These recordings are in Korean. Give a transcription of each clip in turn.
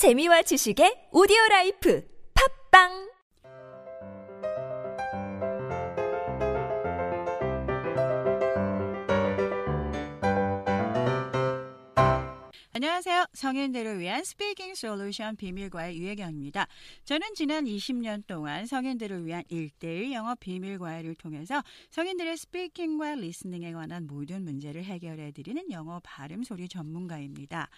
재미와 지식의 오디오 라이프. 팟빵 안녕하세요. 성인들을 위한 speaking 솔루션 비밀과외 유혜경입니다. 저는 지난 20년 동안 성인들을 위한 1대1 영어 비밀과외를 통해서 성인들의 speaking과 listening에 관한 모든 문제를 해결해 드리는 영어 발음 소리 전문가입니다.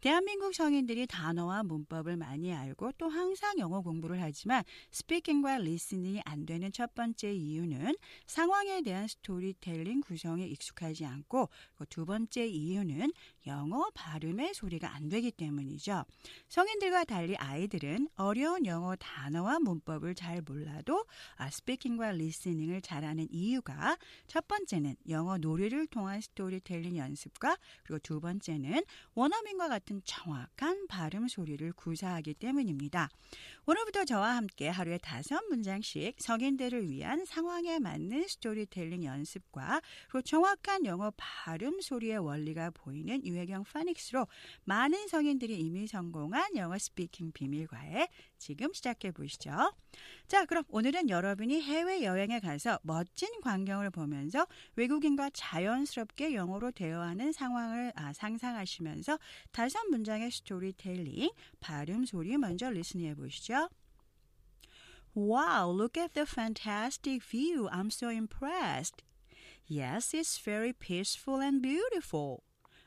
대한민국 성인들이 단어와 문법을 많이 알고 또 항상 영어 공부를 하지만 speaking과 listening이 안 되는 첫 번째 이유는 상황에 대한 스토리텔링 구성에 익숙하지 않고 두 번째 이유는 영어 발음 의 소리가 안 되기 때문이죠. 성인들과 달리 아이들은 어려운 영어 단어와 문법을 잘 몰라도 아, speaking과 listening을 잘하는 이유가 첫 번째는 영어 놀이를 통한 스토리텔링 연습과 그리고 두 번째는 원어민과 같은 정확한 발음 소리를 구사하기 때문입니다. 오늘부터 저와 함께 하루에 다섯 문장씩 성인들을 위한 상황에 맞는 스토리텔링 연습과 그리고 정확한 영어 발음 소리의 원리가 보이는 유혜경 phonics로 많은 성인들이 이미 성공한 영어 speaking 비밀과외 지금 시작해 보시죠. 자, 그럼 오늘은 여러분이 해외 여행에 가서 멋진 광경을 보면서 외국인과 자연스럽게 영어로 대화하는 상황을 아, 상상하시면서 다섯 문장의 스토리텔링 발음 소리 먼저 리스닝해 보시죠. Wow, look at the fantastic view. I'm so impressed. Yes, it's very peaceful and beautiful.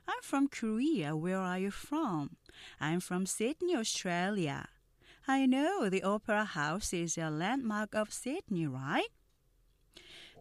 I'm from Korea. Where are you from? I'm from Sydney, Australia. I know the Opera House is a landmark of Sydney, right?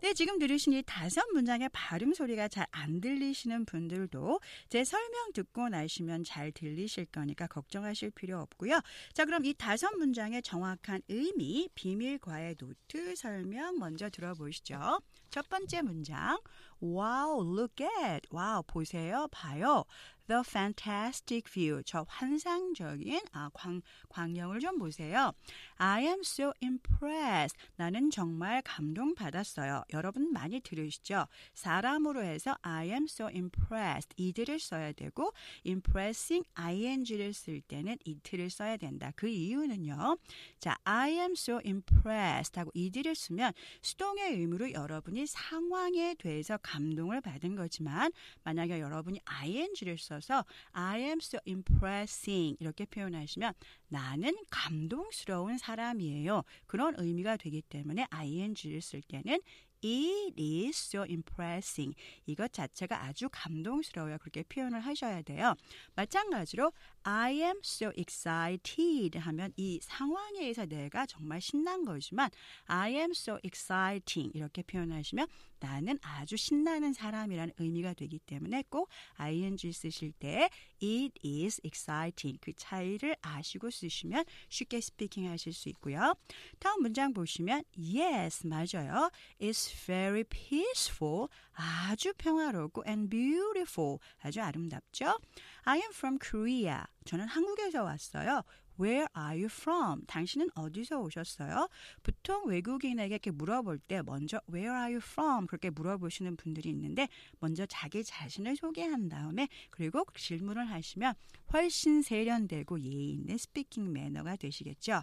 네, 지금 들으신 이 다섯 문장의 발음 소리가 잘 안 들리시는 분들도 제 설명 듣고 나시면 잘 들리실 거니까 걱정하실 필요 없고요. 자, 그럼 이 다섯 문장의 정확한 의미, 비밀과외 노트 설명 먼저 들어보시죠. 첫 번째 문장. Wow, look at. wow, wow, 보세요. 봐요. The fantastic view. 저 환상적인 아, 광, 광경을 좀 보세요. I am so impressed. 나는 정말 감동받았어요. 여러분 많이 들으시죠? 사람으로 해서 I am so impressed. 이들을 써야 되고 impressing ing를 쓸 때는 it를 써야 된다. 그 이유는요. 자, I am so impressed 하고 이들을 쓰면 수동의 의미로 여러분이 상황에 대해서 감동을 받은 거지만 만약에 여러분이 ing를 써서 I am so impressing 이렇게 표현하시면 나는 감동스러운 사람이에요. 그런 의미가 되기 때문에 ing를 쓸 때는 It is so impressing. 이것 자체가 아주 감동스러워요. 그렇게 표현을 하셔야 돼요. 마찬가지로 I am so excited 하면 이 상황에 의해서 내가 정말 신난 거지만 I am so exciting 이렇게 표현하시면 나는 아주 신나는 사람이라는 의미가 되기 때문에 꼭 ing 쓰실 때 it is exciting 그 차이를 아시고 쓰시면 쉽게 스피킹 하실 수 있고요. 다음 문장 보시면 yes 맞아요. It's very peaceful 아주 평화롭고 and beautiful 아주 아름답죠. I am from Korea. 저는 한국에서 왔어요. Where are you from? 당신은 어디서 오셨어요? 보통 외국인에게 이렇게 물어볼 때 먼저 Where are you from? 그렇게 물어보시는 분들이 있는데 먼저 자기 자신을 소개한 다음에 그리고 질문을 하시면 훨씬 세련되고 예의 있는 스피킹 매너가 되시겠죠.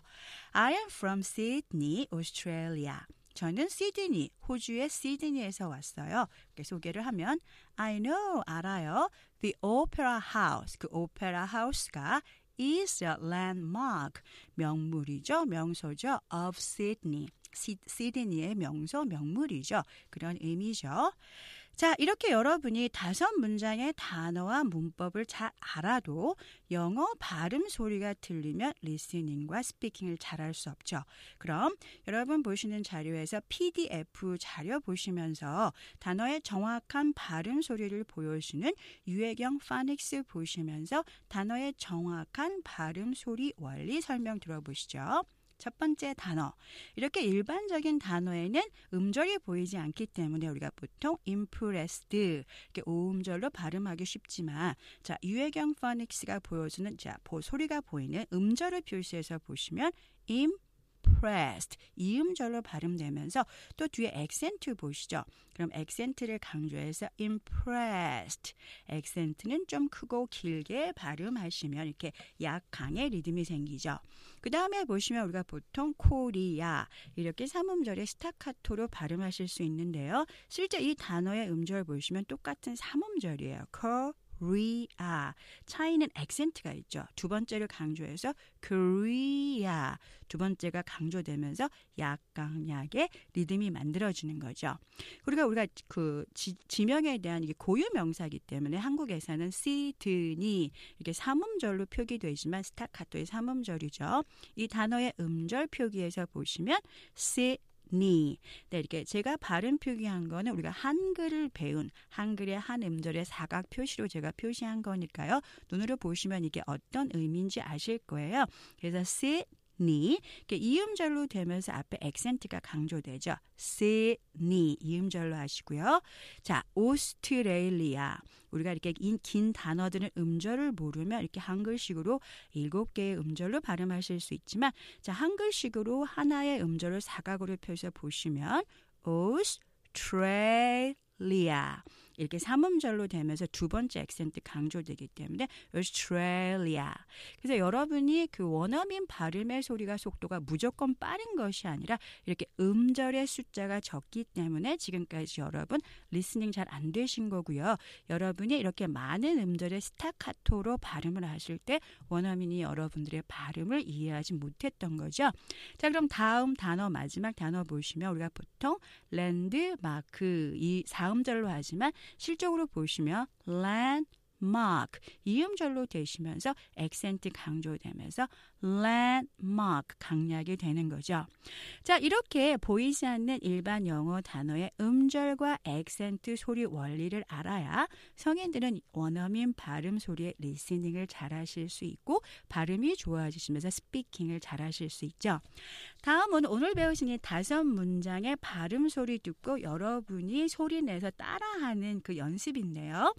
I am from Sydney, Australia. 저는 시드니, 호주의 시드니에서 왔어요. 이렇게 소개를 하면 I know, 알아요. The Opera House, 그 오페라 하우스가 is a landmark, 명물이죠, 명소죠, of Sydney. 시, 시드니의 명소, 명물이죠. 그런 의미죠. 자, 이렇게 여러분이 다섯 문장의 단어와 문법을 잘 알아도 영어 발음 소리가 들리면 리스닝과 스피킹을 잘할 수 없죠. 그럼 여러분 보시는 자료에서 PDF 자료 보시면서 단어의 정확한 발음 소리를 보여주는 유해경 파닉스 보시면서 단어의 정확한 발음 소리 원리 설명 들어보시죠. 첫 번째 단어. 이렇게 일반적인 단어에는 음절이 보이지 않기 때문에 우리가 보통 impressed 이렇게 오음절로 발음하기 쉽지만 자, 유해경 파닉스가 보여주는 자, 보 소리가 보이는 음절을 표시해서 보시면 impressed impressed 이음절로 발음되면서 또 뒤에 액센트 보시죠. 그럼 액센트를 강조해서 impressed. 액센트는 좀 크고 길게 발음하시면 이렇게 약강의 리듬이 생기죠. 그 다음에 보시면 우리가 보통 코리아 이렇게 삼음절의 스타카토로 발음하실 수 있는데요. 실제 이 단어의 음절 보시면 똑같은 삼음절이에요. Korea. 차이는 액센트가 있죠. 두 번째를 강조해서 Korea. 두 번째가 강조되면서 약강약의 리듬이 만들어지는 거죠. 그러니까 우리가 그 지, 지명에 대한 이게 고유 명사이기 때문에 한국에서는 시드니 이렇게 삼음절로 표기되지만 스타카토의 삼음절이죠. 이 단어의 음절 표기에서 보시면 시 니. 네, 이렇게 제가 발음 표기한 거는 우리가 한글을 배운 한글의 한 음절의 사각 표시로 제가 표시한 거니까요. 눈으로 보시면 이게 어떤 의미인지 아실 거예요. 그래서 시 니. 이음절로 되면서 앞에 액센트가 강조되죠. 시니 이음절로 하시고요. 자, 오스트레일리아. 우리가 이렇게 긴 단어들은 음절을 모르면 이렇게 한글식으로 일곱 개의 음절로 발음하실 수 있지만 자, 한글식으로 하나의 음절을 사각으로 펴서 보시면 오스트레일리아. 이렇게 삼음절로 되면서 두 번째 액센트 강조되기 때문에 Australia. 그래서 여러분이 그 원어민 발음의 소리가 속도가 무조건 빠른 것이 아니라 이렇게 음절의 숫자가 적기 때문에 지금까지 여러분 listening 잘 안 되신 거고요. 여러분이 이렇게 많은 음절의 스타카토로 발음을 하실 때 원어민이 여러분들의 발음을 이해하지 못했던 거죠. 자, 그럼 다음 단어 마지막 단어 보시면 우리가 보통 랜드마크 이 사음절로 하지만 실적으로 보시면 landmark 이음절로 되시면서 액센트 강조되면서 landmark 강약이 되는 거죠. 자 이렇게 보이지 않는 일반 영어 단어의 음절과 액센트 소리 원리를 알아야 성인들은 원어민 발음 소리의 리스닝을 잘 하실 수 있고 발음이 좋아지시면서 스피킹을 잘 하실 수 있죠. 다음은 오늘 배우신 이 다섯 문장의 발음 소리 듣고 여러분이 소리 내서 따라하는 그 연습인데요.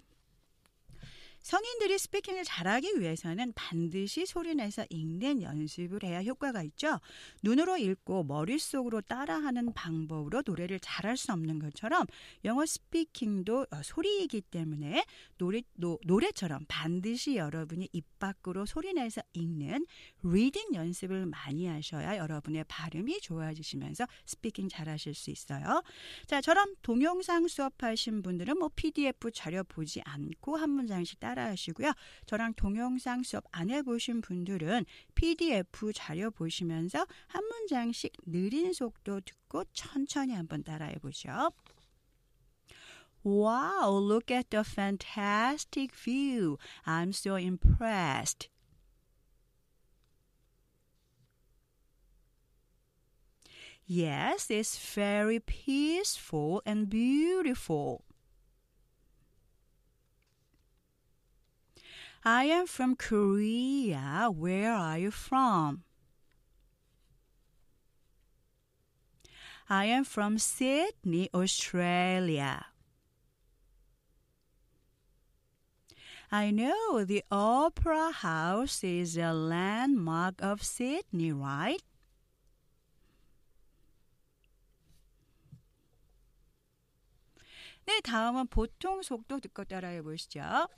성인들이 speaking을 잘하기 위해서는 반드시 소리내서 읽는 연습을 해야 효과가 있죠. 눈으로 읽고 머릿속으로 따라하는 방법으로 노래를 잘할 수 없는 것처럼 영어 speaking도 어, 소리이기 때문에 노래, 노, 노래처럼 반드시 여러분이 입 밖으로 소리내서 읽는 reading 연습을 많이 하셔야 여러분의 발음이 좋아지시면서 speaking 잘하실 수 있어요. 자, 저런 동영상 수업하신 분들은 뭐 PDF 자료 보지 않고 한 문장씩 따라 따라 하시고요. 저랑 동영상 수업 안 해보신 분들은 PDF 자료 보시면서 한 문장씩 느린 속도 듣고 천천히 한번 따라해 보죠. Wow, look at the fantastic view. I'm so impressed. Yes, it's very peaceful and beautiful. I am from Korea. Where are you from? I am from Sydney, Australia. I know the Opera House is a landmark of Sydney, right? 네, 다음은 보통 속도 듣고 따라해 보시죠.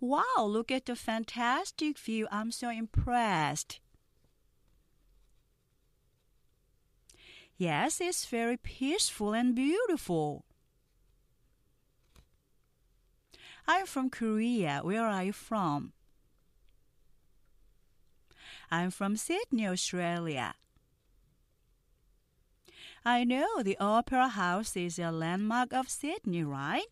Wow, look at the fantastic view. I'm so impressed. Yes, it's very peaceful and beautiful. I'm from Korea. Where are you from? I'm from Sydney, Australia. I know the Opera House is a landmark of Sydney, right?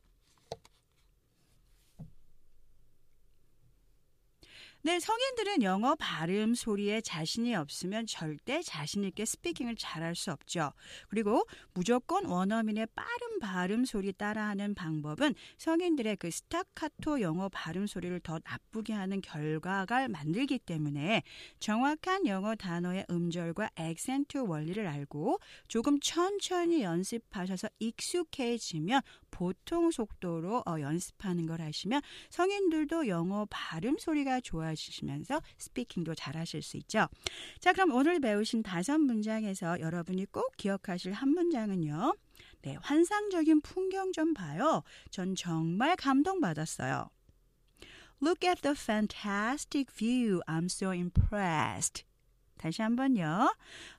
네, 성인들은 영어 발음 소리에 자신이 없으면 절대 자신 있게 스피킹을 잘할 수 없죠. 그리고 무조건 원어민의 빠른 발음 소리 따라하는 방법은 성인들의 그 스타카토 영어 발음 소리를 더 나쁘게 하는 결과가 만들기 때문에 정확한 영어 단어의 음절과 액센트 원리를 알고 조금 천천히 연습하셔서 익숙해지면 보통 속도로 어, 연습하는 걸 하시면 성인들도 영어 발음 소리가 좋아지 좋아지시면서 스피킹도 잘하실 수 있죠. 자, 그럼 오늘 배우신 다섯 문장에서 여러분이 꼭 기억하실 한 문장은요. 네, 환상적인 풍경 좀 봐요. 전 정말 감동받았어요. Look at the fantastic view. I'm so impressed. 다시 한번요.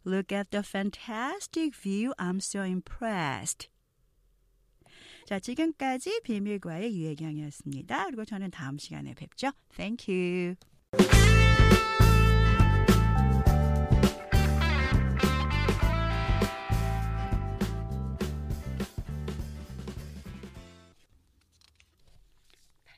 Look at the fantastic view. I'm so impressed. 자, 지금까지 비밀과의 유혜경이었습니다. 그리고 저는 다음 시간에 뵙죠. Thank you.